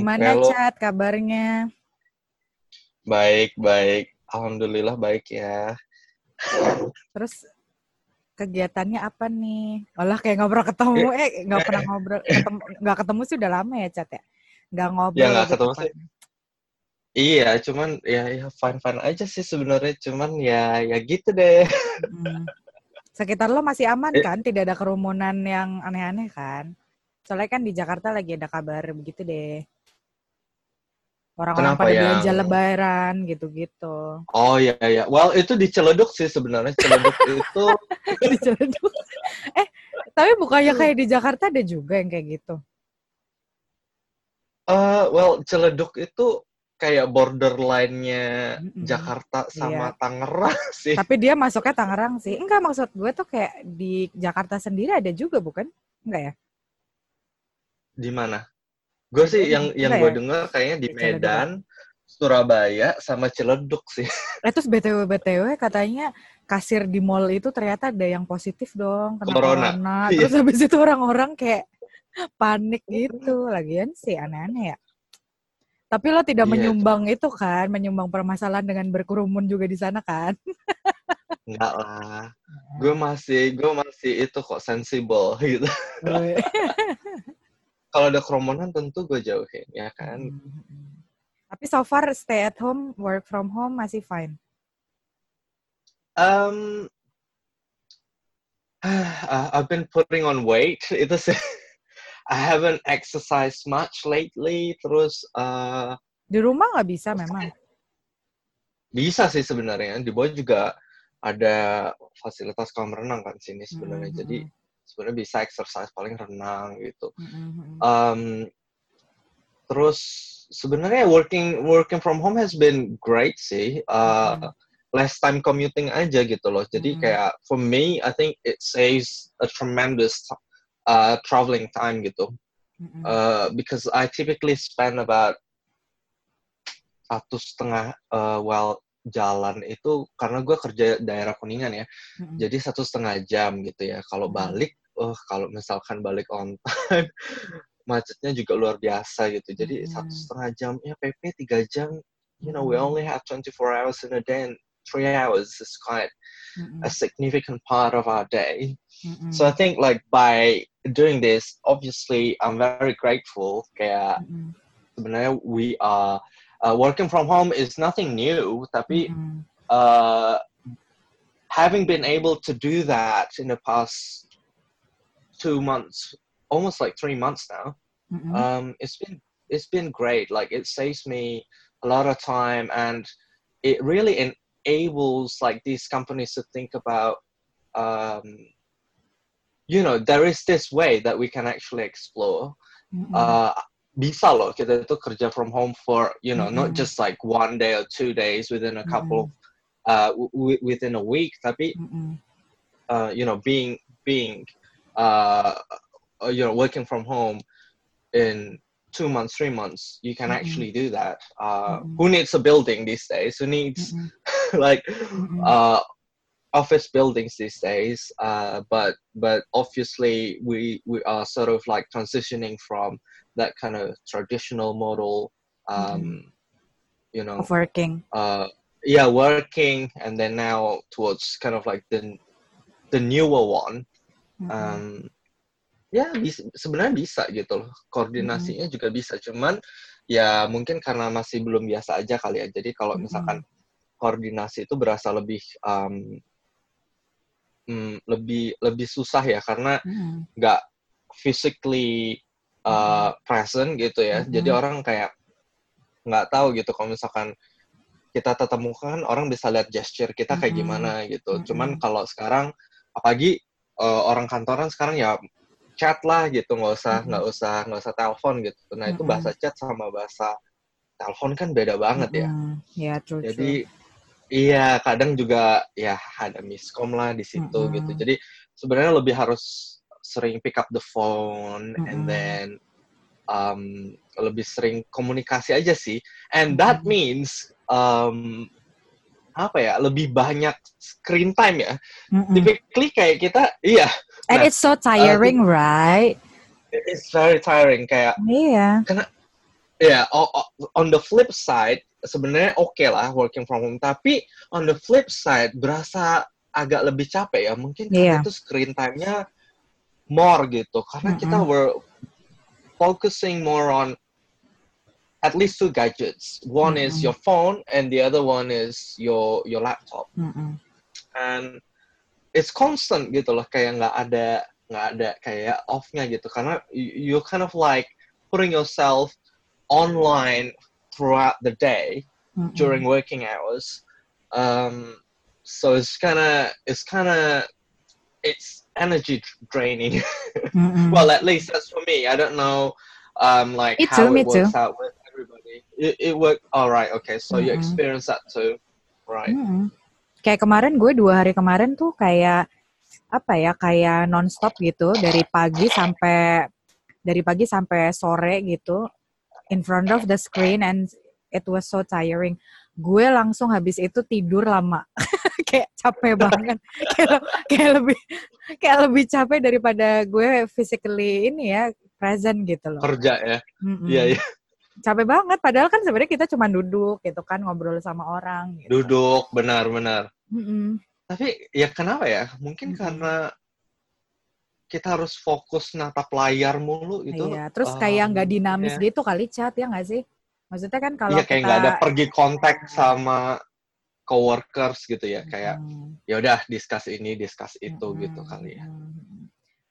Gimana Halo. Cat kabarnya? Baik, baik. Alhamdulillah baik ya. Terus kegiatannya apa nih? Olah kayak ngobrol ketemu, eh nggak pernah ngobrol, ketemu, nggak ketemu sih udah lama ya Cat ya? Nggak ngobrol. Ya, nggak gitu ketemu kan. sih. Iya, cuman ya ya fine fine aja sih sebenarnya. Cuman ya ya gitu deh. Mm. Sekitar lo masih aman Eh. kan? Tidak ada kerumunan yang aneh-aneh kan? Soalnya kan di Jakarta lagi ada kabar begitu deh. Orang-orang Kenapa pada yang- belanja lebaran gitu-gitu. Oh iya iya. Well itu di Ciledug sih sebenarnya. Ciledug itu Di Ciledug. eh, tapi bukannya kayak di Jakarta ada juga yang kayak gitu? eh well Ciledug itu kayak borderline-nya Mm-mm. Jakarta sama Iya. Tangerang sih. Tapi dia masuknya Tangerang sih. Enggak, maksud gue tuh kayak di Jakarta sendiri ada juga, bukan? Enggak ya? Di mana? Gue sih yang yang ya? gue dengar kayaknya di. Medan, Surabaya sama Ciledug sih. Eh, terus BTW BTW katanya kasir di mall itu ternyata ada yang positif dong kena Corona. corona. Iya. Terus habis itu orang-orang kayak panik gitu. Lagian sih aneh-aneh ya. Tapi lo tidak Iya, menyumbang itu kan, menyumbang permasalahan dengan berkerumun juga di sana kan? Enggak lah. Gue masih gue masih itu kok sensible gitu. Kalau ada kerumunan tentu gue jauhin ya kan. Hmm. Tapi so far stay at home, work from home masih fine. Um, uh, I've been putting on weight. Itu sih. I haven't exercised much lately. Terus uh, Di rumah nggak bisa memang. bisa sih sebenarnya. Di bawah juga ada fasilitas kolam renang kan sini sebenarnya. Mhm, Jadi sebenarnya bisa exercise paling renang gitu. Um, terus sebenarnya working working from home has been great sih. Uh, Mhm. less time commuting aja gitu loh. Jadi Mhm. kayak for me, I think it saves a tremendous uh, traveling time gitu. Mhm. Uh, because I typically spend about satu setengah uh, well jalan itu karena gue kerja daerah kuningan ya. Mhm. Jadi satu setengah jam gitu ya. Kalau balik, oh kalau misalkan balik on time, macetnya juga luar biasa gitu. Jadi Mhm. satu setengah jam, ya PP tiga jam. You know, we only have 24 hours in a day, and three hours is quite a significant part of our day. Mhm. So I think like by doing this, obviously I'm very grateful. Kayak sebenarnya we are uh, working from home is nothing new, tapi Mhm. uh, having been able to do that in the past two months, almost like three months now, Mhm. um, it's been it's been great. Like it saves me a lot of time, and it really enables like these companies to think about, um, you know, there is this way that we can actually explore. Mhm. Uh, bisa loh kita itu kerja from home for you know not Mhm. just like one day or two days within a couple of uh, w- w- within a week, tapi Mhm. uh, you know being being uh, uh, you know working from home in two months, three months, you can actually do that. Uh. Who needs a building these days? Who needs like uh, office buildings these days? Uh, but but obviously we we are sort of like transitioning from that kind of traditional model. Um, You know, of working. uh yeah working and then now towards kind of like the the newer one Mhm. um ya bisa, sebenarnya bisa gitu loh koordinasinya juga bisa cuman ya mungkin karena masih belum biasa aja kali ya jadi kalau Mhm. misalkan koordinasi itu berasa lebih um, mm, lebih lebih susah ya karena Mhm. nggak physically uh, present gitu ya Mhm. jadi orang kayak nggak tahu gitu kalau misalkan kita tetap muka kan orang bisa lihat gesture kita kayak Mhm. gimana gitu. Mhm. Cuman kalau sekarang apalagi uh, orang kantoran sekarang ya chat lah gitu nggak usah Mhm. nggak usah nggak usah telepon gitu. Nah itu Mhm. bahasa chat sama bahasa telepon kan beda banget ya. Mhm. Ya, true, Jadi true. iya kadang juga ya ada miskom lah di situ Mhm. gitu. Jadi sebenarnya lebih harus sering pick up the phone and Mhm. then um, lebih sering komunikasi aja sih. And that means um, apa ya lebih banyak screen time ya. Mhm. Typically kayak kita iya And nah, it's so tiring, right? it's very tiring kayak Iya. yeah, on the flip side sebenarnya oke okay lah working from home, tapi on the flip side berasa agak lebih capek ya. Mungkin karena yeah. itu screen time-nya more gitu. Karena mm -hmm. kita were focusing more on at least two gadgets. One mm -hmm. is your phone and the other one is your your laptop. Mm -hmm. And it's constant gitu loh kayak nggak ada nggak ada kayak off-nya gitu karena you, you kind of like putting yourself online throughout the day mm-hmm. during working hours. Um, so it's kind of it's kind of it's energy draining. Mm-hmm. well, at least that's for me. I don't know, um, like me how too, it works too. out with everybody. It, it worked. All right. Okay. So mm-hmm. you experience that too, right? Mm-hmm. Kayak kemarin gue dua hari kemarin tuh kayak apa ya kayak nonstop gitu dari pagi sampai dari pagi sampai sore gitu in front of the screen and it was so tiring. Gue langsung habis itu tidur lama. kayak capek banget. kayak, kayak lebih kayak lebih capek daripada gue physically ini ya present gitu loh. Kerja ya. Iya, mm iya. Capek banget padahal kan sebenarnya kita cuma duduk gitu kan ngobrol sama orang gitu. Duduk, benar-benar. Mm. Tapi ya kenapa ya? Mungkin mm karena kita harus fokus natap layar mulu gitu. Iya, terus kayak nggak dinamis ya. gitu kali chat ya nggak sih? Maksudnya kan kalau iya, kayak nggak ada pergi kontak sama coworkers gitu ya, kayak hmm. ya udah discuss ini, discuss itu hmm. gitu kali ya.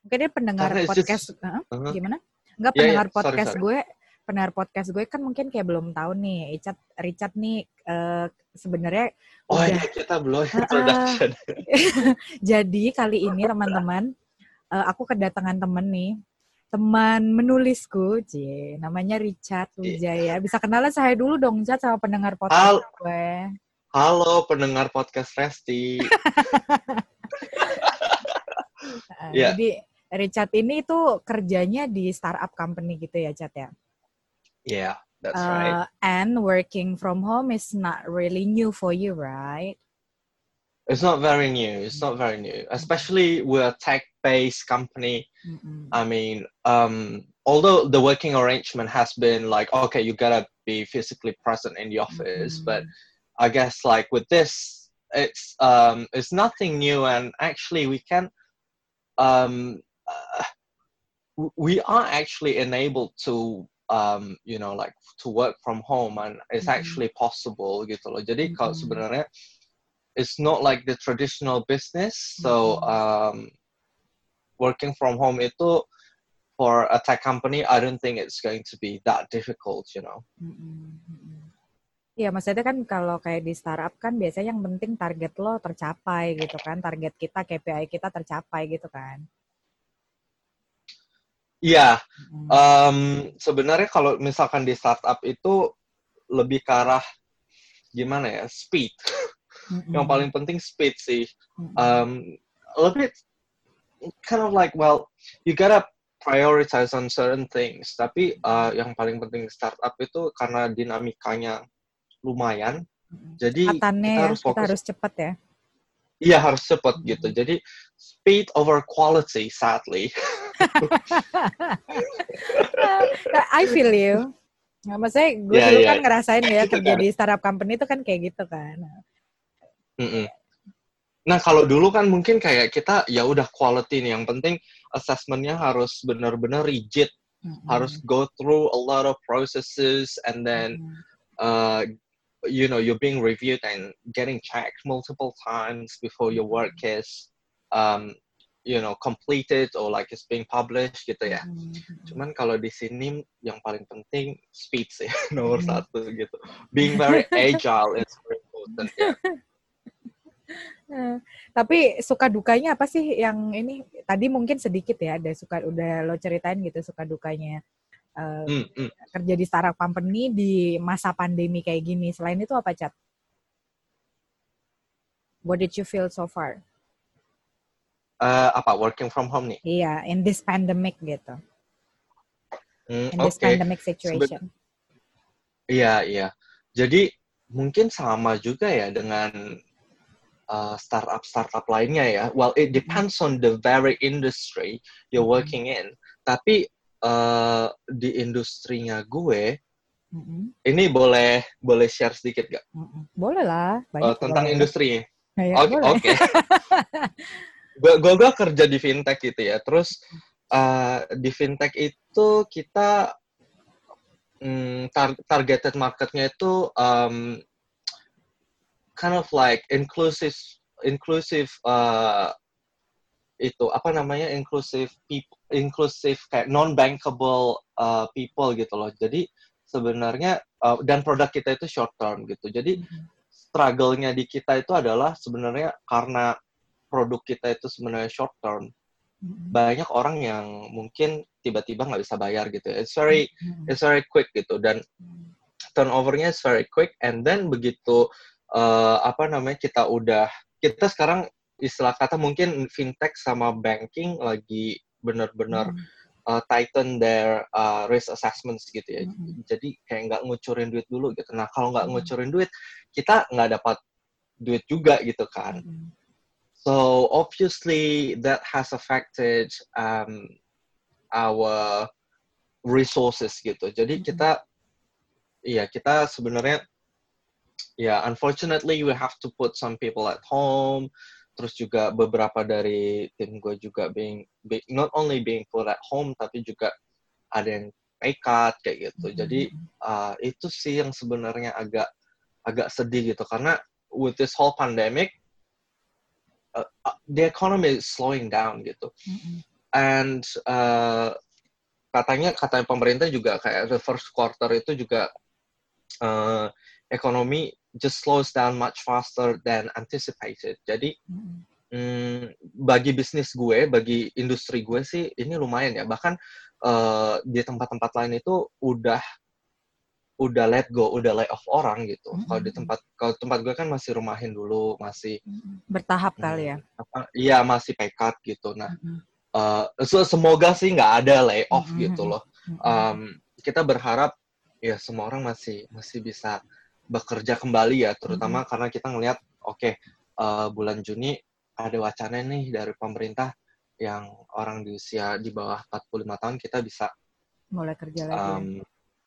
Mungkin dia pendengar Karena podcast, just, uh, uh, gimana? Enggak yeah, pendengar yeah, podcast sorry, sorry. gue, pendengar podcast gue kan mungkin kayak belum tahu nih, Richard, Richard nih uh, sebenarnya Oh udah, ya kita belum introduction. jadi kali ini teman-teman uh, aku kedatangan temen nih teman menulisku, J, namanya Richard iya. Wijaya. Bisa kenalan saya dulu dong, Richard, sama pendengar podcast Halo. gue. Halo, pendengar podcast Resti. uh, yeah. Jadi Richard ini tuh kerjanya di startup company gitu ya, Chat ya? Yeah, that's uh, right. And working from home is not really new for you, right? It's not very new. It's not very new, especially we're a tech-based company. Mm-hmm. I mean, um, although the working arrangement has been like, okay, you gotta be physically present in the office, mm-hmm. but I guess like with this, it's um, it's nothing new, and actually we can, um, uh, we are actually enabled to um, you know like to work from home, and it's mm-hmm. actually possible gitu loh. Jadi kalau mm-hmm. sebenarnya it's not like the traditional business. So mm-hmm. um, working from home itu for a tech company, I don't think it's going to be that difficult, you know. Iya, maksudnya kan kalau kayak di startup kan biasanya yang penting target lo tercapai gitu kan, target kita KPI kita tercapai gitu kan. Iya, um, sebenarnya kalau misalkan di startup itu lebih ke arah gimana ya, speed. Mm-hmm. Yang paling penting speed sih. Mm-hmm. Um, a little bit kind of like well, you gotta prioritize on certain things. Tapi uh, yang paling penting startup itu karena dinamikanya lumayan. Jadi Katannya kita harus fokus. Kita harus cepat ya. Iya harus cepat mm-hmm. gitu. Jadi speed over quality, sadly. I feel you. Nah, maksudnya gue yeah, dulu yeah. kan ngerasain ya kerja di startup company itu kan kayak gitu kan. Mm-mm. Nah kalau dulu kan mungkin kayak kita ya udah quality nih yang penting assessmentnya harus benar-benar rigid, mm-hmm. harus go through a lot of processes and then mm-hmm. uh, you know you're being reviewed and getting checked multiple times before your work is um, you know completed or like it's being published gitu ya. Mm-hmm. Cuman kalau di sini yang paling penting speed sih nomor mm-hmm. satu gitu. Being very agile is very important. Yeah. Eh, tapi suka dukanya apa sih yang ini tadi mungkin sedikit ya ada suka udah lo ceritain gitu suka dukanya uh, mm, mm. kerja di startup company di masa pandemi kayak gini selain itu apa cat? What did you feel so far? Uh, apa working from home nih? Iya, in this pandemic gitu. Mm, in this okay. pandemic situation. Iya, iya. Jadi mungkin sama juga ya dengan uh, startup startup lainnya ya. Well, it depends on the very industry you're mm-hmm. working in. Tapi uh, di industrinya gue, Mm-hmm. Ini boleh boleh share sedikit gak? Boleh lah. Banyak uh, tentang boleh. industri. Ya, Oke. Okay, okay. gue gue kerja di fintech gitu ya. Terus uh, di fintech itu kita um, tar targeted marketnya itu um, kind of like inclusive inclusive uh, itu apa namanya inclusive people inclusive kayak non bankable uh, people gitu loh jadi sebenarnya uh, dan produk kita itu short term gitu jadi mm-hmm. struggle-nya di kita itu adalah sebenarnya karena produk kita itu sebenarnya short term mm-hmm. banyak orang yang mungkin tiba-tiba nggak bisa bayar gitu it's very mm-hmm. it's very quick gitu dan turnovernya is very quick and then begitu uh, apa namanya kita udah kita sekarang istilah kata mungkin fintech sama banking lagi benar-benar hmm. uh, tighten their uh, risk assessments gitu ya. Hmm. Jadi kayak nggak ngucurin duit dulu gitu. Nah kalau nggak hmm. ngucurin duit, kita nggak dapat duit juga gitu kan. Hmm. So obviously that has affected um, our resources gitu. Jadi hmm. kita, iya kita sebenarnya ya yeah, unfortunately we have to put some people at home terus juga beberapa dari tim gue juga being, being not only being put at home tapi juga ada yang cut kayak gitu. Mm -hmm. Jadi uh, itu sih yang sebenarnya agak agak sedih gitu karena with this whole pandemic uh, uh the economy is slowing down gitu. Mm -hmm. And uh, katanya katanya pemerintah juga kayak the first quarter itu juga uh, ekonomi just slows down much faster than anticipated. Jadi hmm, bagi bisnis gue, bagi industri gue sih ini lumayan ya. Bahkan uh, di tempat-tempat lain itu udah udah let go, udah lay off orang gitu. Mm-hmm. Kalau di tempat kalau tempat gue kan masih rumahin dulu, masih bertahap hmm, kali ya. iya, masih cut gitu. Nah, mm-hmm. uh, so, semoga sih nggak ada lay off mm-hmm. gitu loh. Um, kita berharap ya semua orang masih masih bisa bekerja kembali ya, terutama hmm. karena kita ngelihat, oke, okay, uh, eh, bulan Juni ada wacana nih dari pemerintah yang orang di usia di bawah 45 tahun kita bisa mulai kerja lagi. Um,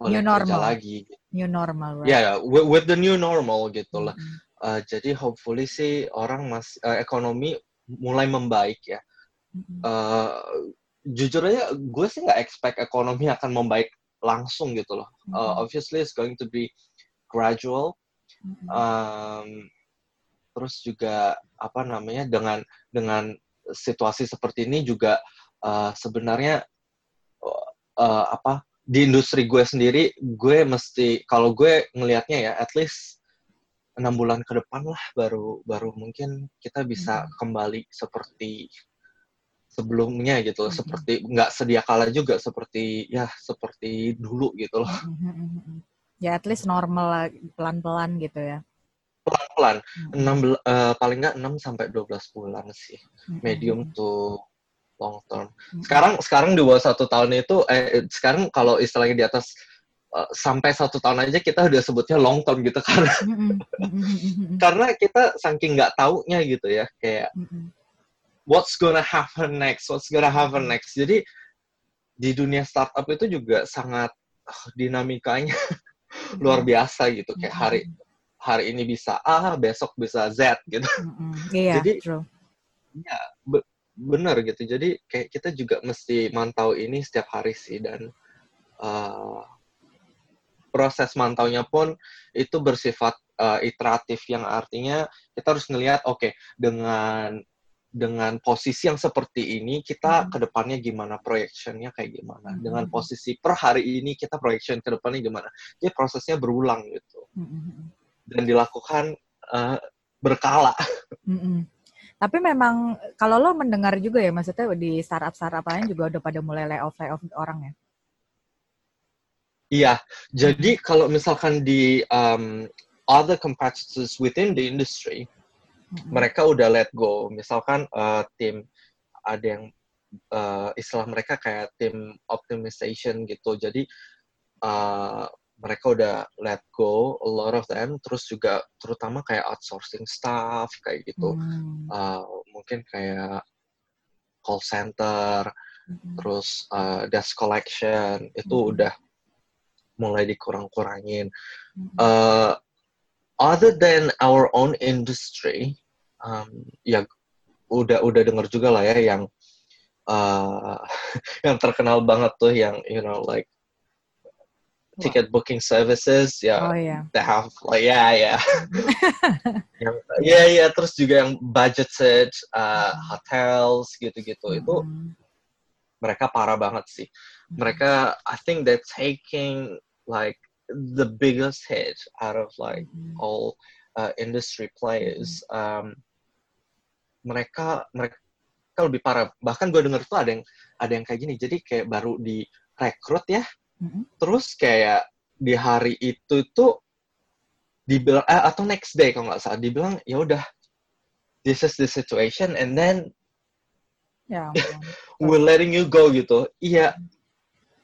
mulai new normal. lagi. New normal, right? Ya, yeah, with, with the new normal gitu lah. Mm -hmm. uh, jadi hopefully sih orang mas uh, ekonomi mulai membaik ya. -hmm. uh, jujur aja gue sih nggak expect ekonomi akan membaik langsung gitu loh. -hmm. uh, obviously it's going to be gradual. Um, terus juga apa namanya dengan dengan situasi seperti ini juga uh, sebenarnya uh, apa di industri gue sendiri gue mesti kalau gue ngelihatnya ya at least enam bulan ke depan lah baru baru mungkin kita bisa hmm. kembali seperti sebelumnya gitu hmm. seperti nggak sedia kala juga seperti ya seperti dulu gitu loh hmm. Ya at least normal pelan-pelan gitu ya. Pelan-pelan. Hmm. uh, paling nggak 6 sampai 12 bulan sih. Hmm. Medium to long term. Hmm. Sekarang sekarang di bawah satu tahun itu eh sekarang kalau istilahnya di atas uh, sampai satu tahun aja kita udah sebutnya long term gitu karena hmm. karena kita saking nggak taunya gitu ya kayak hmm. what's gonna happen next, what's gonna happen next. Jadi di dunia startup itu juga sangat uh, dinamikanya luar biasa gitu kayak hari hari ini bisa A besok bisa Z gitu. Yeah, jadi true. ya be benar gitu. Jadi kayak kita juga mesti mantau ini setiap hari sih dan uh, proses mantaunya pun itu bersifat uh, iteratif yang artinya kita harus ngelihat oke okay, dengan dengan posisi yang seperti ini kita hmm. ke depannya gimana proyectionnya kayak gimana hmm. dengan posisi per hari ini kita proyection ke depannya gimana jadi prosesnya berulang gitu hmm. dan dilakukan uh, berkala hmm. tapi memang kalau lo mendengar juga ya maksudnya di startup startup lain juga udah pada mulai layoff layoff orang ya iya jadi kalau misalkan di um, other competitors within the industry mereka udah let go. Misalkan uh, tim ada yang uh, istilah mereka kayak tim optimization gitu. Jadi uh, mereka udah let go a lot of them. Terus juga terutama kayak outsourcing staff kayak gitu. Hmm. Uh, mungkin kayak call center, hmm. terus uh, desk collection itu hmm. udah mulai dikurang-kurangin. Uh, other than our own industry, um, ya udah udah dengar juga lah ya yang uh, yang terkenal banget tuh yang you know like ticket booking services ya Oh iya. they have like ya ya yang ya ya terus juga yang budgeted uh, hotels gitu-gitu. Itu Mm-mm. mereka parah banget sih. Mereka I think they're taking like the biggest hit out of like Mm-mm. all uh, industry players. Um, mereka mereka lebih parah bahkan gue denger tuh ada yang ada yang kayak gini jadi kayak baru direkrut ya Mm-mm. terus kayak di hari itu tuh dibilang eh, atau next day kalau nggak salah dibilang ya udah this is the situation and then ampun. we're letting you go gitu iya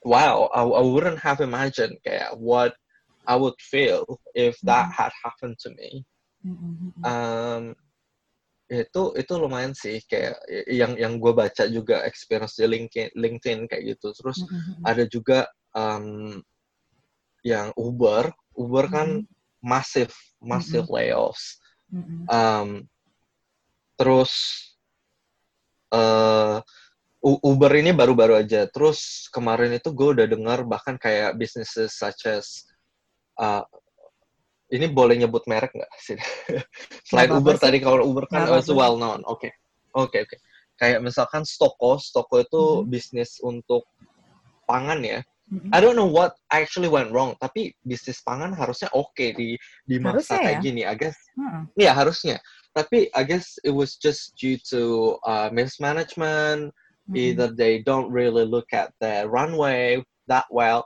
wow I, I wouldn't have imagined kayak what I would feel if that Mhm. had happened to me Mm-mm. um, itu itu lumayan sih kayak yang yang gue baca juga experience di LinkedIn LinkedIn kayak gitu. Terus Mm-mm. ada juga um, yang Uber. Uber kan massive massive layoffs. Mm-mm. um, terus uh, Uber ini baru-baru aja. Terus kemarin itu gue udah dengar bahkan kayak businesses such as uh, ini boleh nyebut merek nggak sih selain Uber sih. tadi kalau Uber kan Nggak apa-apa. well known oke oke oke kayak misalkan Stoko Stoko itu Mhm. bisnis untuk pangan ya Mm-mm. I don't know what actually went wrong, tapi bisnis pangan harusnya oke di di masa Harusnya kayak ya. gini. I guess, Mm-mm. ya harusnya. Tapi I guess it was just due to uh, mismanagement. Mm-mm. Either they don't really look at the runway that well,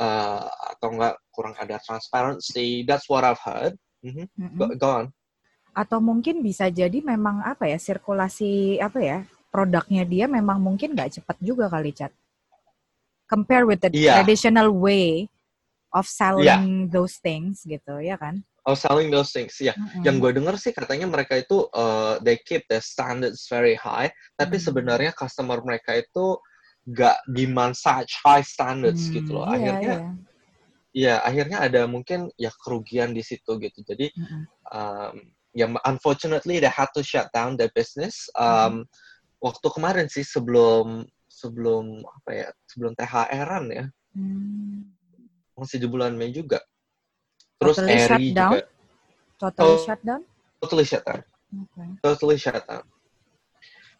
uh, atau enggak kurang ada transparency. That's what I've heard. Mhm. Mm-mm. Go, go on. Atau mungkin bisa jadi memang apa ya sirkulasi apa ya produknya dia memang mungkin nggak cepat juga kali cat. Compare with the Iya. traditional way of selling those things gitu ya kan? Oh, selling those things. Ya, Mm-mm. yang gue dengar sih katanya mereka itu uh, they keep the standards very high, tapi Hmm. sebenarnya customer mereka itu gak demand such high standards Hmm, gitu loh. iya, Akhirnya, iya. Ya akhirnya ada mungkin ya kerugian di situ gitu. Jadi, Mm-mm. um, ya unfortunately they had to shut down their business. Um, Waktu kemarin sih sebelum sebelum apa ya sebelum THR-an ya Hmm. masih di bulan Mei juga. Terus Totally shut Eri down? juga Totally Oh. shut down? totally shut down. Okay. totally shut down.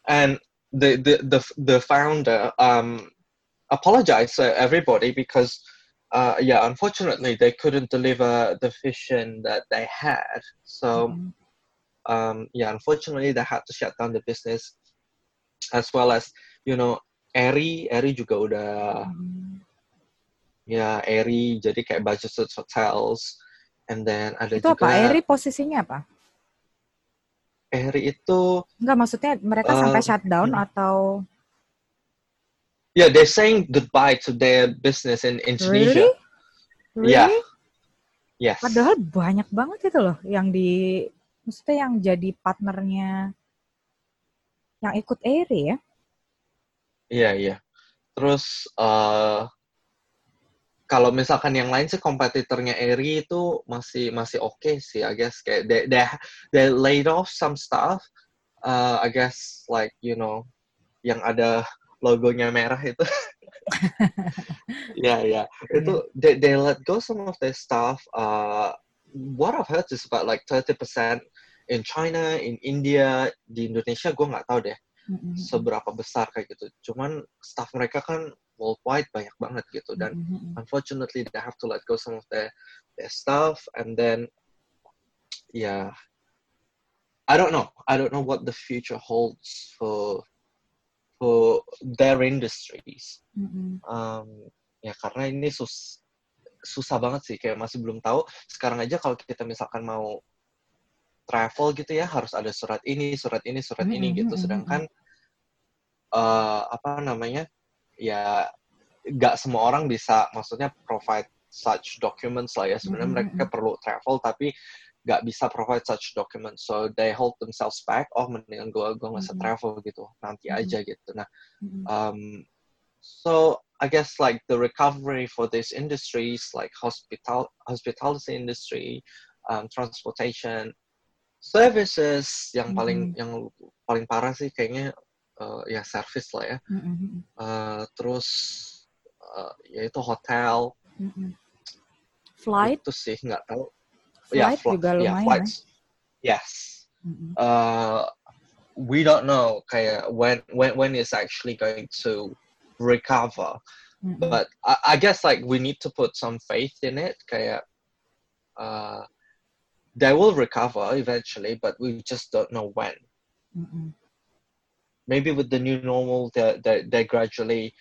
And the the the, the founder um, apologized to everybody because uh, yeah, unfortunately they couldn't deliver the vision that they had. So Mm-mm. um, yeah, unfortunately they had to shut down the business, as well as you know, Eri Eri juga udah Mm-mm. ya Eri jadi kayak budgeted hotels, and then ada Itu apa? juga Eri posisinya apa? Eri itu Enggak maksudnya mereka Uh, sampai shutdown hmm. atau yeah they're saying goodbye to their business in Indonesia. really? Really? Yeah. Yes. Padahal banyak banget itu loh yang di maksudnya yang jadi partnernya yang ikut Eri ya. Iya, iya. Terus eh kalau misalkan yang lain sih kompetitornya Eri itu masih masih oke sih, I guess kayak they, they they laid off some stuff. Uh, I guess like you know yang ada logonya merah itu. Ya, ya. Itu they, they let go some of their stuff. Uh, what I've heard is about like 30% in China, in India, di Indonesia gue nggak tahu deh. Mm-mm. seberapa besar kayak gitu. Cuman staff mereka kan worldwide banyak banget gitu dan Mm-mm. unfortunately they have to let go some of their their stuff and then yeah I don't know. I don't know what the future holds for for their industries. Mm-mm. Um, ya karena ini sus susah banget sih kayak masih belum tahu. Sekarang aja kalau kita misalkan mau travel gitu ya harus ada surat ini, surat ini, surat ini Mm-mm, gitu. Sedangkan eh apa namanya ya nggak semua orang bisa maksudnya provide such documents lah ya. Sebenarnya Mm-mm, mereka perlu travel tapi nggak bisa provide such documents, so they hold themselves back. Oh mendingan gue gue nggak usah Mm-mm. travel gitu, nanti Mm-mm. aja gitu. Nah Mm-mm. um, so I guess like the recovery for these industries like hospital hospitality industry, um, transportation, services yang paling Mm-mm. yang paling parah sih kayaknya uh, ya service lah ya. Mm-mm. Uh, terus uh, yaitu hotel Mm-mm. Flight, itu sih nggak tahu. Flight fli- juga ya, lumayan. flights. Yes. Mm-mm. Uh, we don't know kayak when when when it's actually going to recover. Mm-mm. but I, I guess like we need to put some faith in it kayak uh they will recover eventually but we just don't know when Mm-mm. maybe with the new normal they're, they're, they're gradually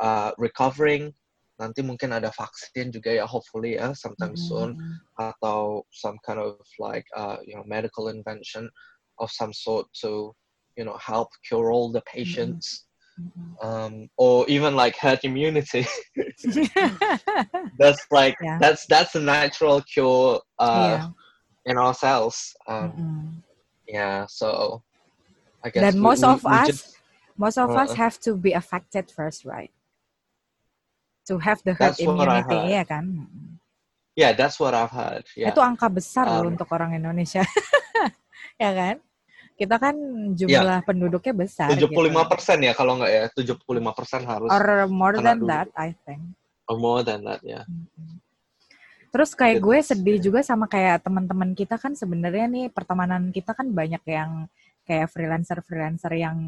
uh recovering nanti mungkin ada vaksin juga ya hopefully ya sometime soon Mm-mm. atau some kind of like uh you know medical invention of some sort to you know help cure all the patients Mm-mm. um or even like herd immunity that's like Yeah. that's that's a natural cure uh in ourselves um Mm-mm. yeah so i guess Dan we- most we- of we us, just- most of us Uh-uh. have to be affected first, right? To have the herd That's immunity, iya kan? Yeah that's what i've heard yeah Itu angka besar loh Um, untuk orang Indonesia, ya kan? Kita kan jumlah penduduknya besar. Iya. tujuh puluh lima gitu. persen ya kalau nggak ya tujuh puluh lima persen harus Or more than dulu. that, I think. or more than that ya Mm-mm. Terus kayak Gitu gue sedih juga sama kayak teman-teman kita kan sebenarnya nih pertemanan kita kan banyak yang kayak freelancer-freelancer yang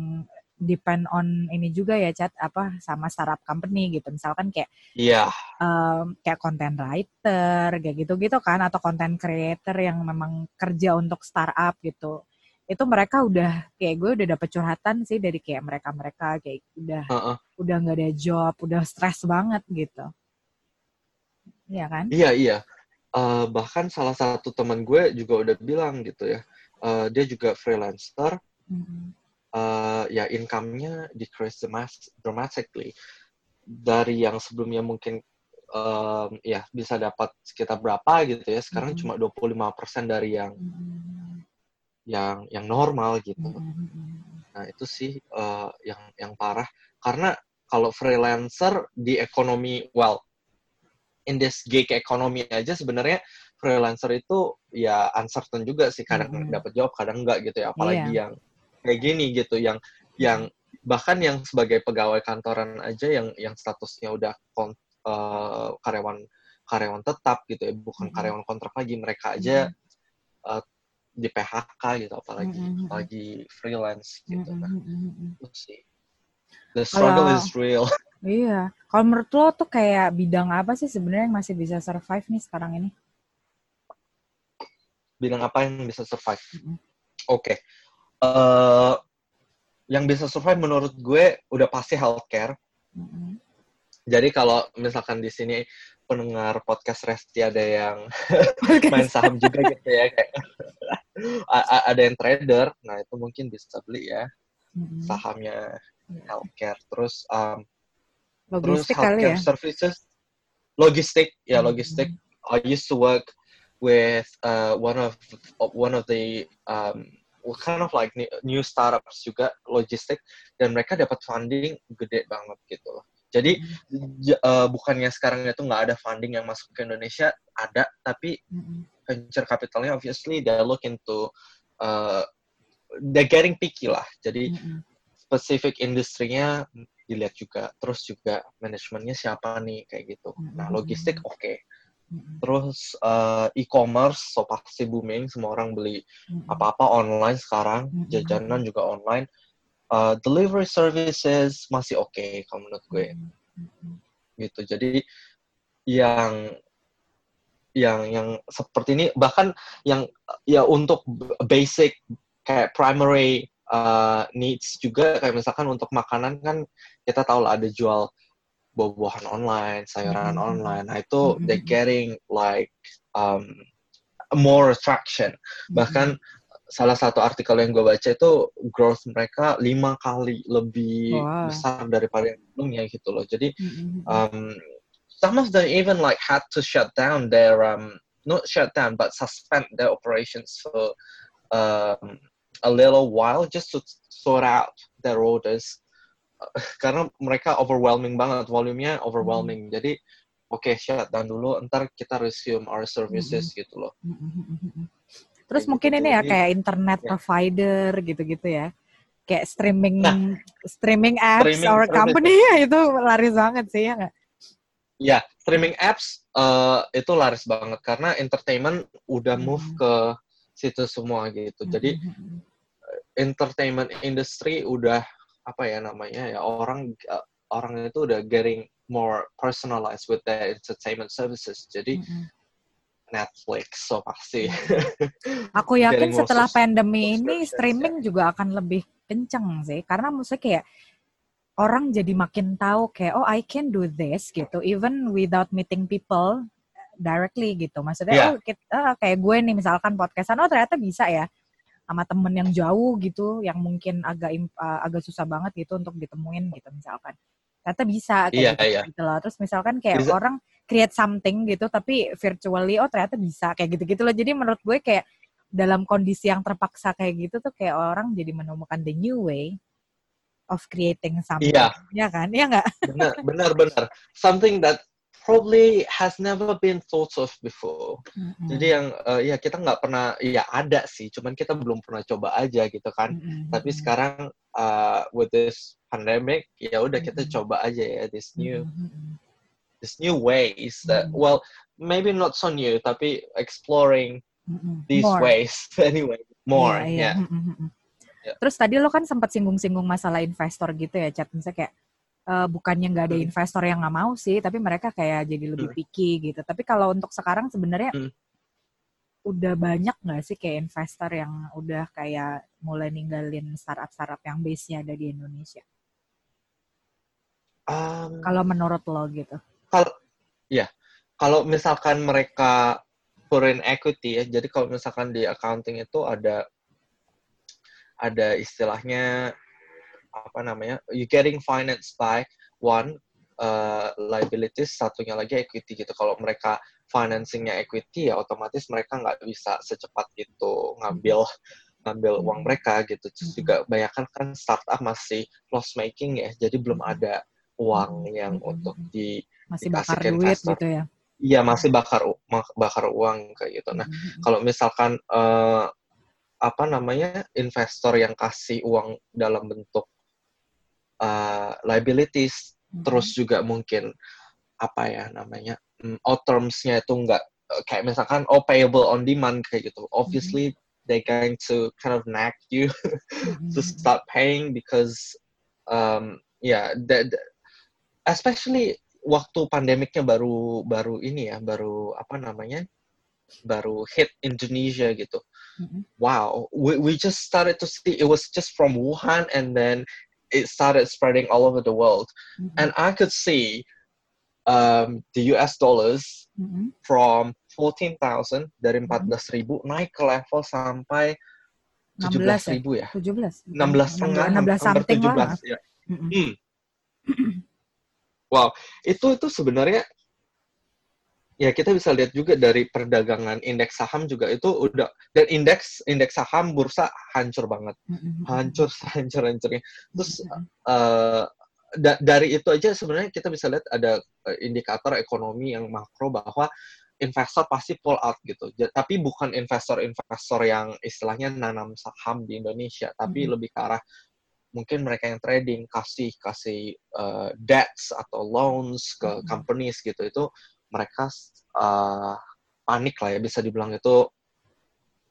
depend on ini juga ya chat apa sama startup company gitu. Misalkan kayak iya em, kayak content writer kayak gitu-gitu kan atau content creator yang memang kerja untuk startup gitu. Itu mereka udah kayak gue udah dapet curhatan sih dari kayak mereka-mereka kayak udah Heeh. udah nggak ada job, udah stres banget gitu. Iya kan? iya iya Uh, bahkan salah satu teman gue juga udah bilang gitu ya uh, dia juga freelancer Mm-mm. Uh, ya income-nya decrease dramatically dari yang sebelumnya mungkin um, ya bisa dapat sekitar berapa gitu ya sekarang Mhm. cuma 25% dari yang Mm-mm. yang yang normal gitu Mm-mm. nah itu sih uh, yang yang parah karena kalau freelancer di ekonomi well in this gig economy aja sebenarnya freelancer itu ya uncertain juga sih kadang Mhm. dapat job kadang enggak gitu ya apalagi Iya. yang kayak gini gitu yang yang bahkan yang sebagai pegawai kantoran aja yang yang statusnya udah kon- eh, karyawan karyawan tetap gitu ya bukan karyawan kontrak lagi mereka aja eh, di PHK gitu apalagi Mhm. apalagi freelance gitu Mm-mm. nah Mm-mm. itu sih the struggle Kalau- is real Iya. Kalau menurut lo tuh kayak bidang apa sih sebenarnya yang masih bisa survive nih sekarang ini? bilang apa yang bisa survive Mhm. oke Eh, yang bisa survive menurut gue udah pasti healthcare Mm-mm. jadi kalau misalkan di sini pendengar podcast Resti ada yang main saham juga gitu ya kayak ada yang trader nah itu mungkin bisa beli ya Mm-mm. sahamnya Iya. healthcare terus um, terus Logistik kali healthcare ya? services logistik ya Mm-mm. logistik I used to work with uh, one of one of the um, kind of like new, startups juga logistik dan mereka dapat funding gede banget gitu loh. Jadi j- uh, bukannya sekarang itu nggak ada funding yang masuk ke Indonesia ada tapi Mm-mm. venture capitalnya obviously they're looking to uh, they're getting picky lah. Jadi Mm-mm. spesifik industrinya dilihat juga terus juga manajemennya siapa nih kayak gitu. Nah Mhm. logistik oke. Mm-mm. Terus uh, e-commerce so pasti booming semua orang beli apa-apa online sekarang jajanan juga online. Uh, delivery services masih oke kalau menurut gue. Gitu. Jadi yang yang yang seperti ini bahkan yang ya untuk basic kayak primary uh, needs juga kayak misalkan untuk makanan kan kita tahu lah ada jual buah-buahan online, sayuran Mhm. online. Nah itu Mhm. they getting like um, more attraction. Bahkan salah satu artikel yang gue baca itu growth mereka lima kali lebih Wah. besar daripada yang sebelumnya gitu loh. Jadi Mm-mm. um, some of them even like had to shut down their um, not shut down but suspend their operations for um, a little while just to sort out their orders karena mereka overwhelming banget volumenya overwhelming hmm. jadi oke okay, shutdown dulu ntar kita resume our services hmm. gitu loh hmm. terus kayak mungkin gitu. ini ya kayak internet ya. provider gitu-gitu ya kayak streaming nah, streaming apps streaming our company ya itu laris banget sih ya nggak ya streaming apps uh, itu laris banget karena entertainment udah move hmm. ke situ semua gitu jadi entertainment industry udah apa ya namanya ya orang uh, orang itu udah getting more personalized with their entertainment services. Jadi mm-hmm. Netflix so pasti. Aku yakin setelah pandemi ini streaming juga akan lebih kenceng sih karena maksudnya kayak orang jadi makin tahu kayak oh I can do this gitu even without meeting people directly gitu. Maksudnya yeah. oh kita, kayak gue nih misalkan podcastan oh ternyata bisa ya sama temen yang jauh gitu yang mungkin agak uh, agak susah banget gitu untuk ditemuin gitu misalkan. Ternyata bisa kayak yeah, gitu, yeah. gitu loh. Terus misalkan kayak bisa. orang create something gitu tapi virtually oh ternyata bisa kayak gitu gitu loh. Jadi menurut gue kayak dalam kondisi yang terpaksa kayak gitu tuh kayak orang jadi menemukan the new way of creating something. Yeah. ya kan? Ya nggak? Benar benar benar something that probably has never been thought of before. Mm-hmm. Jadi yang uh, ya kita nggak pernah ya ada sih, cuman kita belum pernah coba aja gitu kan. Mm-hmm. Tapi sekarang uh, with this pandemic ya udah mm-hmm. kita coba aja ya this new mm-hmm. this new ways that mm-hmm. well maybe not so new tapi exploring mm-hmm. these more. ways anyway more yeah. yeah. yeah. Mm-hmm. yeah. Terus tadi lo kan sempat singgung-singgung masalah investor gitu ya, chat misalnya kayak uh, bukannya nggak ada hmm. investor yang nggak mau sih, tapi mereka kayak jadi lebih hmm. picky gitu. Tapi kalau untuk sekarang sebenarnya hmm. udah banyak nggak sih kayak investor yang udah kayak mulai ninggalin startup-startup yang base-nya ada di Indonesia? Um, kalau menurut lo gitu? Kalau ya, kalau misalkan mereka foreign equity ya, jadi kalau misalkan di accounting itu ada ada istilahnya apa namanya you getting financed by one uh, liabilities satunya lagi equity gitu kalau mereka financingnya equity ya otomatis mereka nggak bisa secepat itu ngambil ngambil uang hmm. mereka gitu terus hmm. juga bayangkan kan startup masih loss making ya jadi belum hmm. ada uang yang untuk di masih bakar duit investor. gitu ya iya masih bakar bakar uang kayak gitu nah kalau misalkan uh, apa namanya investor yang kasih uang dalam bentuk uh, liabilities hmm. terus juga mungkin apa ya namanya um, out terms-nya itu enggak uh, kayak misalkan oh payable on demand kayak gitu obviously hmm. they going to kind of nag you to hmm. start paying because um, yeah the, the, especially waktu pandemiknya baru baru ini ya baru apa namanya baru hit Indonesia gitu. Mm-hmm. Wow, we, we just started to see it was just from Wuhan and then it started spreading all over the world, mm-hmm. and I could see um, the US dollars mm-hmm. from 14,000 dari 14 mm-hmm. naik ke level sampai 17 ya? ribu ya? 17. 16 setengah, 16 something 17 lah. Ya. Mm-hmm. Hmm. wow, itu itu sebenarnya ya kita bisa lihat juga dari perdagangan indeks saham juga itu udah dan indeks indeks saham bursa hancur banget. Hancur hancur hancurnya. Terus uh, da dari itu aja sebenarnya kita bisa lihat ada uh, indikator ekonomi yang makro bahwa investor pasti pull out gitu. Tapi bukan investor-investor yang istilahnya nanam saham di Indonesia tapi lebih ke arah mungkin mereka yang trading kasih kasih uh, debts atau loans ke companies gitu. Itu mereka uh, panik lah ya bisa dibilang itu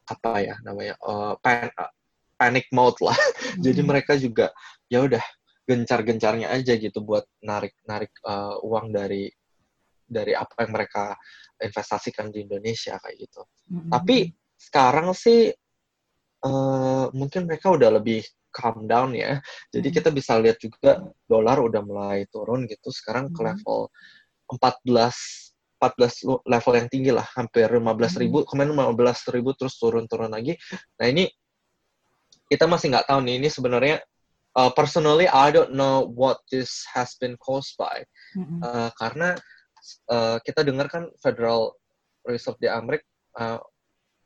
apa ya namanya uh, pan, uh, panic mode lah. Hmm. Jadi mereka juga ya udah gencar-gencarnya aja gitu buat narik narik uh, uang dari dari apa yang mereka investasikan di Indonesia kayak gitu. Hmm. Tapi sekarang sih uh, mungkin mereka udah lebih calm down ya. Jadi hmm. kita bisa lihat juga dolar udah mulai turun gitu. Sekarang ke hmm. level 14 14 level yang tinggi lah, hampir 15 ribu, hmm. kemarin 15 ribu terus turun-turun lagi. Nah ini kita masih nggak tahu nih, ini sebenarnya uh, personally I don't know what this has been caused by, mm-hmm. uh, karena uh, kita dengar kan Federal Reserve di Amerika uh,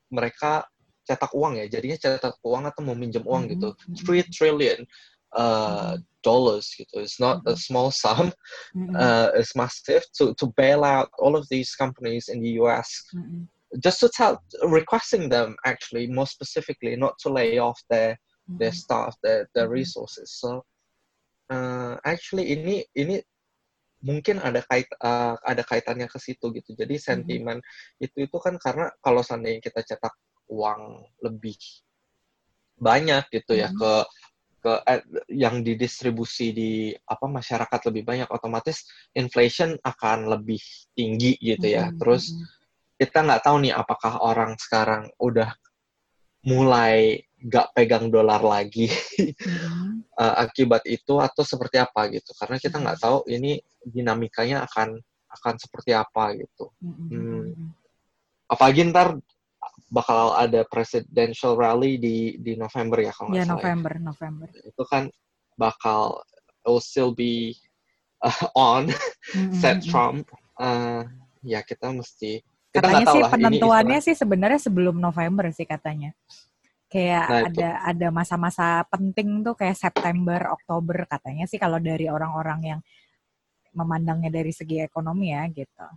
mereka cetak uang ya, jadinya cetak uang atau mau minjem uang mm-hmm. gitu, 3 trillion uh, dollars gitu. It's not a small sum. Mm-mm. Uh, it's massive to to bail out all of these companies in the US. Just to tell, requesting them actually more specifically not to lay off their their staff, their their resources. So uh, actually ini ini mungkin ada kait uh, ada kaitannya ke situ gitu. Jadi sentimen itu itu kan karena kalau seandainya kita cetak uang lebih banyak gitu ya Mhm. ke ke eh, yang didistribusi di apa masyarakat lebih banyak otomatis inflation akan lebih tinggi gitu ya. Mm-mm. Terus kita nggak tahu nih apakah orang sekarang udah mulai nggak pegang dolar lagi Mm-mm. uh, akibat itu atau seperti apa gitu karena kita nggak tahu ini dinamikanya akan akan seperti apa gitu. Hmm. Mm-mm. apalagi ntar bakal ada presidential rally di di November ya kalau Ya nggak salah ya. November, November. itu kan bakal it will still be uh, on Mm-mm. set. Trump uh, ya kita mesti kita Katanya sih penentuannya sih sebenarnya sebelum November sih katanya. Kayak Nah, itu. ada ada masa-masa penting tuh kayak September, Oktober katanya sih kalau dari orang-orang yang memandangnya dari segi ekonomi ya gitu.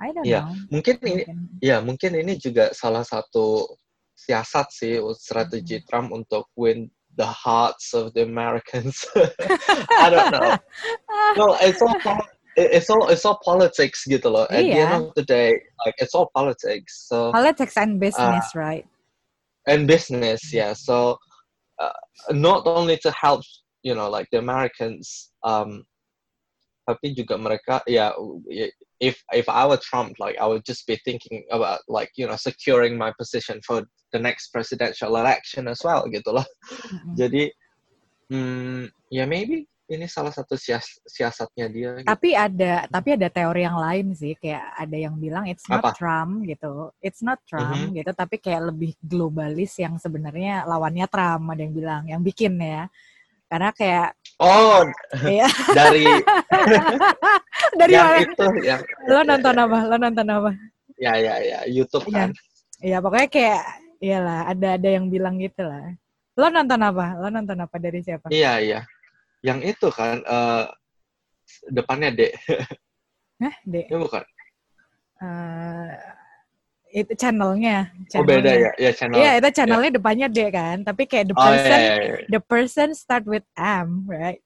I don't Iya, know. mungkin ini Mungkin. Ya, mungkin ini juga salah satu siasat sih, strategi Trump untuk win the hearts of the Americans. I don't know. No, it's all it's all it's all politics gitu loh. At the end Iya. of the day, like it's all politics. So Politics and business, Uh, right? and business, yeah. So uh, not only to help, you know, like the Americans, um, tapi juga mereka, ya, if if I were Trump, like I would just be thinking about like you know securing my position for the next presidential election as well, gitu loh. Jadi, hmm, ya maybe ini salah satu sias- siasatnya dia. gitu. Tapi ada tapi ada teori yang lain sih kayak ada yang bilang it's not Apa? Trump gitu. It's not Trump gitu tapi kayak lebih globalis yang sebenarnya lawannya Trump ada yang bilang yang bikin ya. Karena kayak Oh, Iya. dari dari yang mana? itu yang Lo nonton apa? Lo nonton apa? ya ya ya YouTube Iya. kan. Iya pokoknya kayak iyalah ada ada yang bilang gitu lah. Lo nonton apa? Lo nonton apa dari siapa? Iya iya. Yang itu kan eh depannya D. Hah, Dek. Ini bukan. Eh, itu channelnya. Oh beda channelnya. ya, ya channel. Iya, itu channelnya depannya D kan, tapi kayak the Oh iya, person iya, iya. the person start with M, right?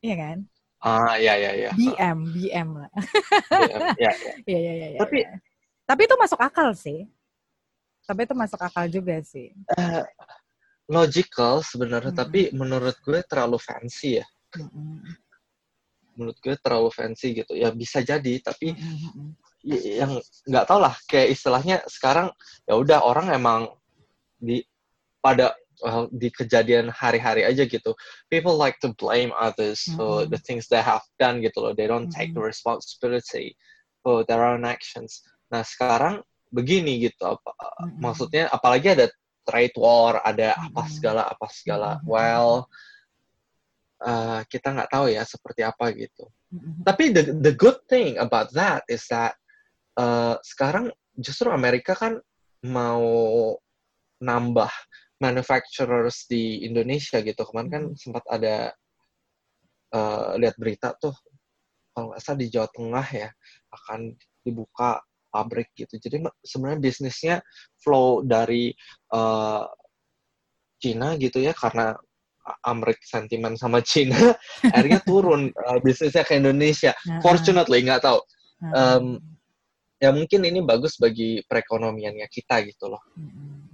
Iya kan? Ah iya iya iya. BM, BM lah. Ya, ya. Iya, iya, iya. iya, Tapi- iya. tapi itu masuk akal sih. Tapi itu masuk akal juga sih. Eh, logical sebenarnya, Mm-mm. tapi menurut gue terlalu fancy ya. Mm-mm, Menurut gue terlalu fancy gitu. Ya bisa jadi, tapi y- yang nggak tau lah. Kayak istilahnya sekarang ya udah orang emang di pada well, di kejadian hari-hari aja gitu. People like to blame others for Mm-mm. the things they have done gitu loh. They don't take the responsibility for their own actions. Nah sekarang begini gitu. Apa, Mm-mm. maksudnya apalagi ada trade war, ada apa Mm-mm. segala apa segala. Mm-mm. Well, uh, kita nggak tahu ya seperti apa gitu. Mm-mm. Tapi the the good thing about that is that uh, sekarang justru Amerika kan mau nambah manufacturers di Indonesia gitu. Kemarin kan Mhm. sempat ada uh, lihat berita tuh kalau nggak salah di Jawa Tengah ya akan dibuka pabrik gitu. Jadi sebenarnya bisnisnya flow dari uh, Cina gitu ya karena Amerika sentimen sama Cina akhirnya turun uh, bisnisnya ke Indonesia. Fortunately nggak tahu. um, Ya mungkin ini bagus bagi perekonomiannya kita gitu loh. mm-mm.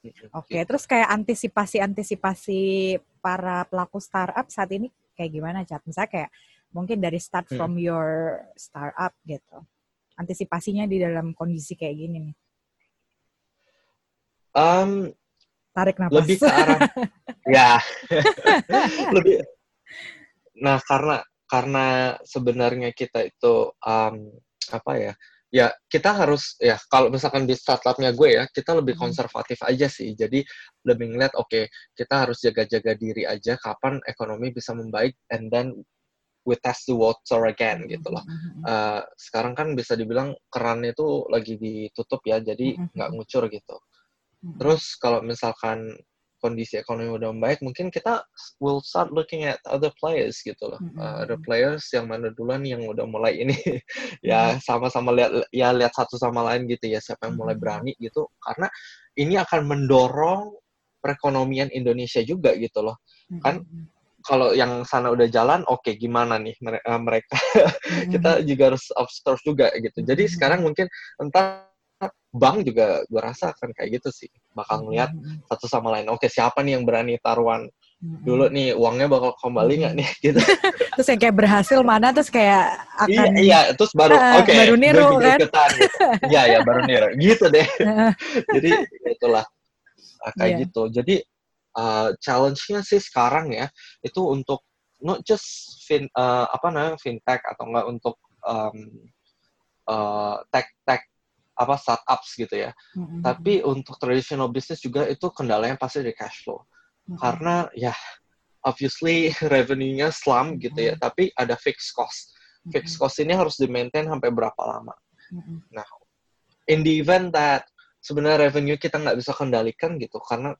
Mm-mm. Oke, terus kayak antisipasi-antisipasi para pelaku startup saat ini kayak gimana, Cat? Misalnya kayak mungkin dari start Hmm. from your startup gitu. Antisipasinya di dalam kondisi kayak gini nih. Um, Tarik nafas. lebih ke arah ya lebih nah karena karena sebenarnya kita itu um, apa ya ya kita harus ya kalau misalkan di startupnya gue ya kita lebih Hmm. konservatif aja sih. Jadi lebih ngeliat oke kita harus jaga-jaga diri aja kapan ekonomi bisa membaik and then we test the water again gitu loh. Eh, sekarang kan bisa dibilang keran itu lagi ditutup ya jadi nggak ngucur gitu. Terus kalau misalkan kondisi ekonomi udah membaik, mungkin kita will start looking at other players gitu loh. Mm-hmm. Uh, other players yang mana duluan yang udah mulai ini ya sama-sama lihat ya lihat satu sama lain gitu ya siapa yang mulai berani gitu karena ini akan mendorong perekonomian Indonesia juga gitu loh. Kan kalau yang sana udah jalan, oke okay, gimana nih mereka? kita juga harus observe juga gitu. Jadi sekarang mungkin entah bank juga gue rasa akan kayak gitu sih bakal ngeliat satu sama lain. Oke siapa nih yang berani taruhan? Dulu nih uangnya bakal kembali nggak nih? Gitu. Terus yang kayak berhasil mana terus kayak akan iya, iya terus baru uh, oke okay, baru niru kan? gitu. iya ya baru niru. Gitu deh. Jadi itulah. Uh, kayak yeah. gitu. Jadi uh, challenge-nya sih sekarang ya itu untuk not just fin uh, apa namanya fintech atau enggak untuk um, uh, tech tech apa startups gitu ya. Mm-hmm. Tapi untuk traditional business juga itu kendalanya pasti di cash flow. Mm-hmm. Karena ya obviously revenue-nya slump mm-hmm. gitu ya, tapi ada fixed cost. Mm-hmm. Fixed cost ini harus di-maintain sampai berapa lama. Mm-hmm. Nah, in the event that sebenarnya revenue kita nggak bisa kendalikan gitu karena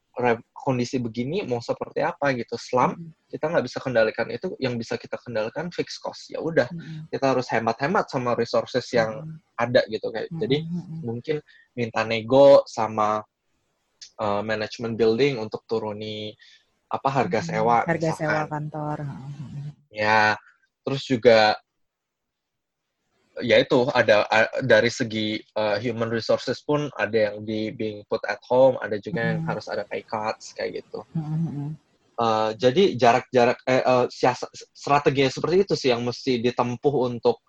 kondisi begini mau seperti apa gitu slump mm. kita nggak bisa kendalikan itu yang bisa kita kendalikan fixed cost ya udah mm. kita harus hemat-hemat sama resources yang mm. ada gitu kayak mm. jadi mungkin minta nego sama uh, management building untuk turuni apa harga sewa harga misalkan. sewa kantor ya terus juga ya itu ada dari segi uh, human resources pun ada yang di being put at home, ada juga yang hmm. harus ada pay cuts kayak gitu. Hmm. Uh, jadi jarak-jarak eh, uh, strategi seperti itu sih yang mesti ditempuh untuk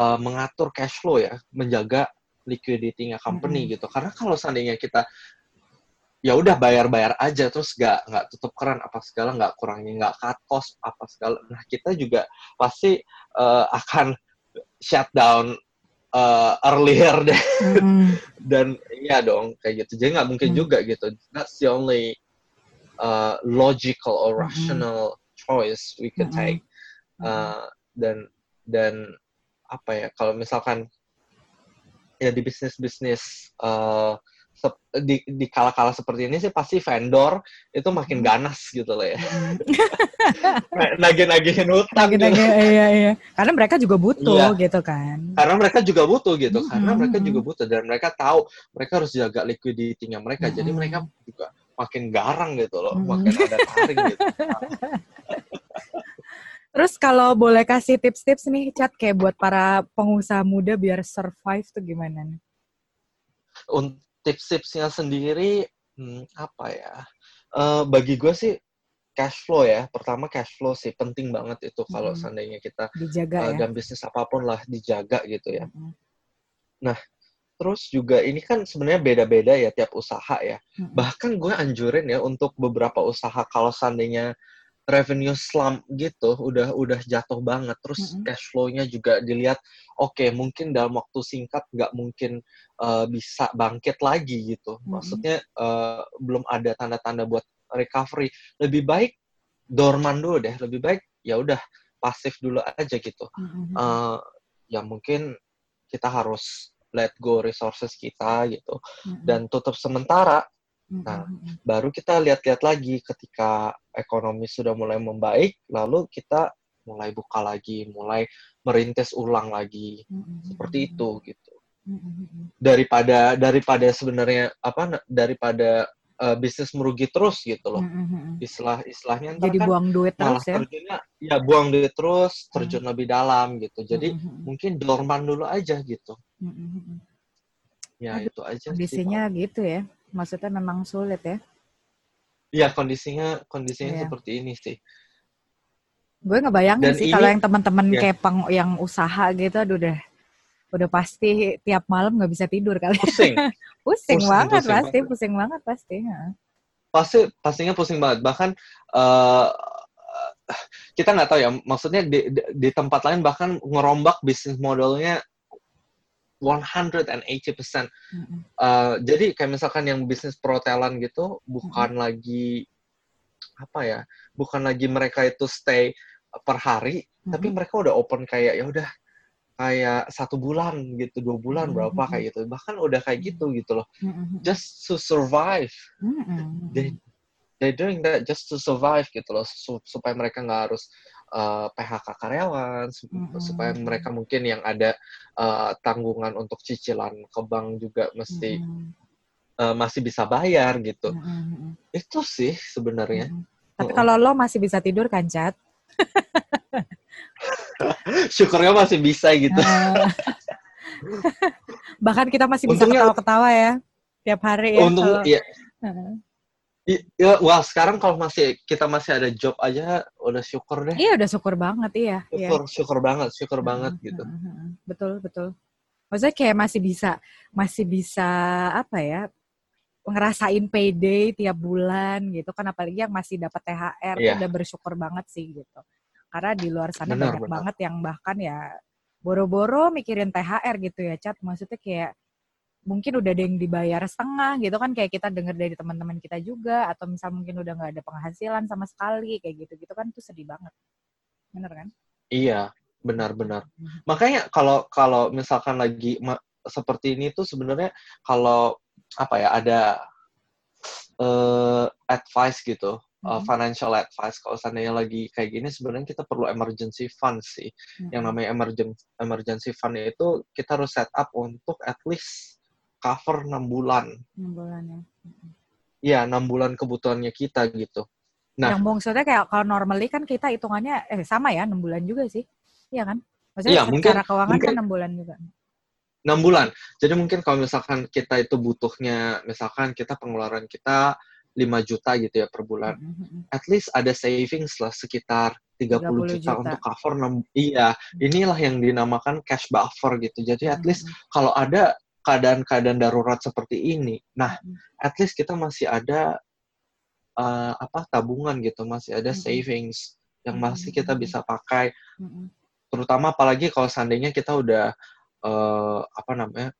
uh, mengatur cash flow ya, menjaga liquidity-nya company hmm. gitu. Karena kalau seandainya kita ya udah bayar-bayar aja terus nggak nggak tutup keran apa segala nggak kurangnya nggak cut cost apa segala nah kita juga pasti uh, akan shutdown uh, earlier deh. Mm. Dan iya dong kayak gitu. Jadi nggak mungkin mm. juga gitu. That's the only uh, logical or rational mm. choice we could mm. take. Uh, dan dan apa ya kalau misalkan ya di bisnis bisnis uh, di, di kala-kala seperti ini sih pasti vendor itu makin hmm. ganas gitu loh ya. Hmm. Nagih-nagihin utang. Nagih -nagih, gitu. iya, iya. Karena mereka juga butuh iya. gitu kan. Karena mereka juga butuh gitu. Hmm. Karena mereka juga butuh dan mereka tahu mereka harus jaga liquidity-nya mereka. Hmm. Jadi mereka juga makin garang gitu loh, hmm. makin ada taring gitu. Terus kalau boleh kasih tips-tips nih, Chat, kayak buat para pengusaha muda biar survive tuh gimana nih? Tips-tipsnya sendiri hmm, apa ya? Uh, bagi gue sih cash flow ya. Pertama cash flow sih penting banget itu kalau hmm. seandainya kita dijaga uh, ya. dan bisnis apa pun lah dijaga gitu ya. Hmm. Nah, terus juga ini kan sebenarnya beda-beda ya tiap usaha ya. Hmm. Bahkan gue anjurin ya untuk beberapa usaha kalau seandainya revenue slump gitu udah udah jatuh banget terus mm-hmm. cash flow-nya juga dilihat oke okay, mungkin dalam waktu singkat nggak mungkin uh, bisa bangkit lagi gitu mm-hmm. maksudnya uh, belum ada tanda-tanda buat recovery lebih baik dorman dulu deh lebih baik ya udah pasif dulu aja gitu mm-hmm. uh, ya mungkin kita harus let go resources kita gitu mm-hmm. dan tutup sementara Nah, baru kita lihat-lihat lagi ketika ekonomi sudah mulai membaik, lalu kita mulai buka lagi, mulai merintis ulang lagi, seperti itu gitu. Daripada daripada sebenarnya apa daripada uh, bisnis merugi terus gitu loh. Istilah istilahnya Jadi kan buang duit terus ya. Terjunnya, ya buang duit terus, terjun lebih dalam gitu. Jadi mungkin dorman dulu aja gitu. Ya Aduh, itu aja. Sih, gitu ya maksudnya memang sulit ya? Iya kondisinya kondisinya yeah. seperti ini sih. Gue ngebayangin Dan sih kalau yang teman-teman yeah. kayak peng, yang usaha gitu, aduh udah udah pasti tiap malam nggak bisa tidur kali. Pusing. pusing, pusing banget pusing pasti, banget. pusing banget pasti. Ya. Pasti pastinya pusing banget. Bahkan uh, kita nggak tahu ya, maksudnya di, di, di tempat lain bahkan ngerombak bisnis modelnya 180%. Mm-hmm. Uh, jadi kayak misalkan yang bisnis perhotelan gitu bukan mm-hmm. lagi apa ya? Bukan lagi mereka itu stay per hari, mm-hmm. tapi mereka udah open kayak ya udah kayak satu bulan gitu, dua bulan mm-hmm. berapa kayak gitu. Bahkan udah kayak gitu gitu loh. Mm-hmm. Just to survive. Mm-hmm. They they doing that just to survive gitu loh supaya mereka nggak harus uh, eh, PHK karyawan mm-hmm. supaya mereka mungkin yang ada uh, tanggungan untuk cicilan ke bank juga mesti mm-hmm. uh, masih bisa bayar gitu mm-hmm. itu sih sebenarnya mm-hmm. tapi kalau lo masih bisa tidur kan Cat syukurnya masih bisa gitu bahkan kita masih bisa ketawa-ketawa ya tiap hari ya untung kalau... iya Ya, wah sekarang kalau masih kita masih ada job aja udah syukur deh. Iya udah syukur banget iya. iya. Syukur, iya. syukur banget, syukur uh, banget gitu. Uh, uh, betul betul. Maksudnya kayak masih bisa masih bisa apa ya ngerasain payday tiap bulan gitu kan apalagi yang masih dapat THR yeah. udah bersyukur banget sih gitu. Karena di luar sana benar, banyak benar. banget yang bahkan ya boro-boro mikirin THR gitu ya, Cat. Maksudnya kayak mungkin udah ada yang dibayar setengah gitu kan kayak kita dengar dari teman-teman kita juga atau misal mungkin udah nggak ada penghasilan sama sekali kayak gitu gitu kan tuh sedih banget. Bener kan? Iya benar-benar hmm. makanya kalau kalau misalkan lagi seperti ini tuh sebenarnya kalau apa ya ada uh, advice gitu uh, financial advice kalau seandainya lagi kayak gini sebenarnya kita perlu emergency fund sih. Hmm. yang namanya emergency emergency fund itu kita harus set up untuk at least cover enam bulan. Enam bulan ya. Iya, enam bulan kebutuhannya kita gitu. Nah, yang maksudnya kayak kalau normally kan kita hitungannya eh sama ya enam bulan juga sih, iya kan? Maksudnya secara mungkin, keuangan mungkin, kan enam bulan juga. Enam bulan. Jadi mungkin kalau misalkan kita itu butuhnya, misalkan kita pengeluaran kita 5 juta gitu ya per bulan. Mm -hmm. At least ada savings lah sekitar 30, 30 juta, juta untuk cover 6. Iya, inilah yang dinamakan cash buffer gitu. Jadi at least mm -hmm. kalau ada keadaan-keadaan darurat seperti ini, nah at least kita masih ada uh, apa tabungan gitu, masih ada savings yang masih kita bisa pakai. Terutama apalagi kalau seandainya kita udah uh, apa namanya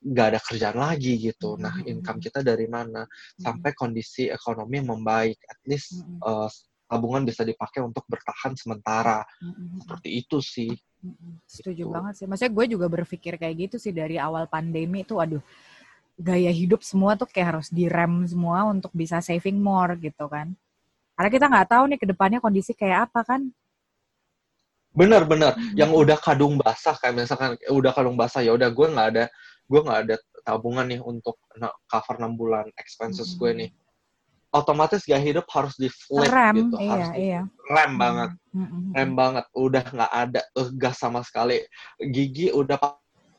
nggak ada kerjaan lagi gitu. Nah, income kita dari mana? Sampai kondisi ekonomi membaik, at least uh, tabungan bisa dipakai untuk bertahan sementara. Seperti itu sih. Setuju gitu. banget sih. Maksudnya gue juga berpikir kayak gitu sih dari awal pandemi itu, aduh, gaya hidup semua tuh kayak harus direm semua untuk bisa saving more gitu kan. Karena kita nggak tahu nih ke depannya kondisi kayak apa kan. Bener bener. Hmm. Yang udah kadung basah kayak misalkan udah kadung basah ya udah gue nggak ada gue nggak ada tabungan nih untuk cover 6 bulan expenses hmm. gue nih otomatis gaya hidup harus di flip rem, gitu, iya, harus di iya. rem banget, mm-hmm. rem banget, udah nggak ada uh, gas sama sekali, gigi udah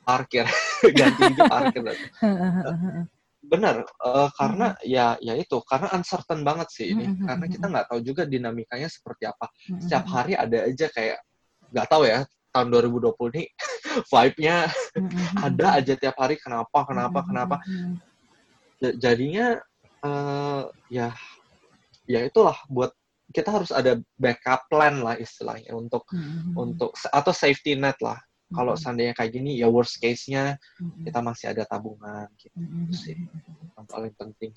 parkir, ganti gigi parkir. Benar, uh, karena mm-hmm. ya ya itu, karena uncertain banget sih ini, mm-hmm. karena kita nggak tahu juga dinamikanya seperti apa. Mm-hmm. Setiap hari ada aja kayak nggak tahu ya tahun 2020 ini vibe-nya mm-hmm. ada aja tiap hari kenapa kenapa mm-hmm. kenapa. Jadinya uh, ya ya itulah buat kita harus ada backup plan lah istilahnya untuk mm-hmm. untuk atau safety net lah. Mm-hmm. Kalau seandainya kayak gini ya worst case-nya mm-hmm. kita masih ada tabungan gitu mm-hmm. sih yang paling penting.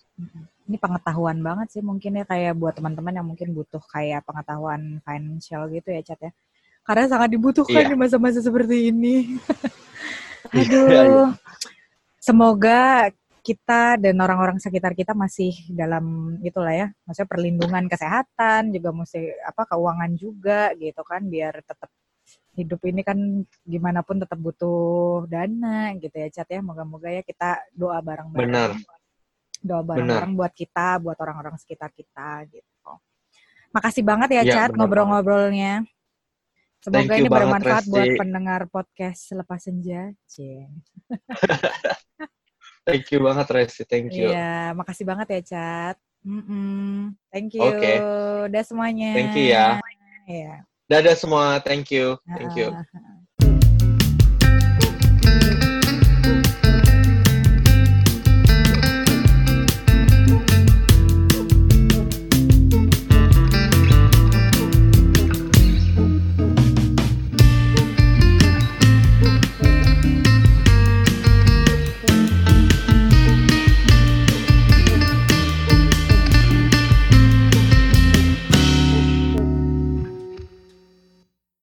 Ini pengetahuan banget sih mungkin ya kayak buat teman-teman yang mungkin butuh kayak pengetahuan financial gitu ya Cat ya. Karena sangat dibutuhkan yeah. di masa-masa seperti ini. Iya, Aduh. Yeah, yeah. Semoga kita dan orang-orang sekitar kita masih dalam itulah ya, maksudnya perlindungan kesehatan juga mesti apa keuangan juga gitu kan biar tetap hidup ini kan gimana pun tetap butuh dana gitu ya Cat ya. Moga-moga ya kita doa bareng-bareng. Benar. Doa bareng-bareng buat kita, buat orang-orang sekitar kita gitu. Makasih banget ya, ya Cat ngobrol-ngobrolnya. Semoga ini bermanfaat Resti. buat pendengar podcast Selepas Senja. Thank you banget Resi, thank you. Iya, makasih banget ya Cat. Mm -mm. Thank you. Oke. Okay. Udah semuanya. Thank you ya. Iya. Dadah semua, thank you. Thank you.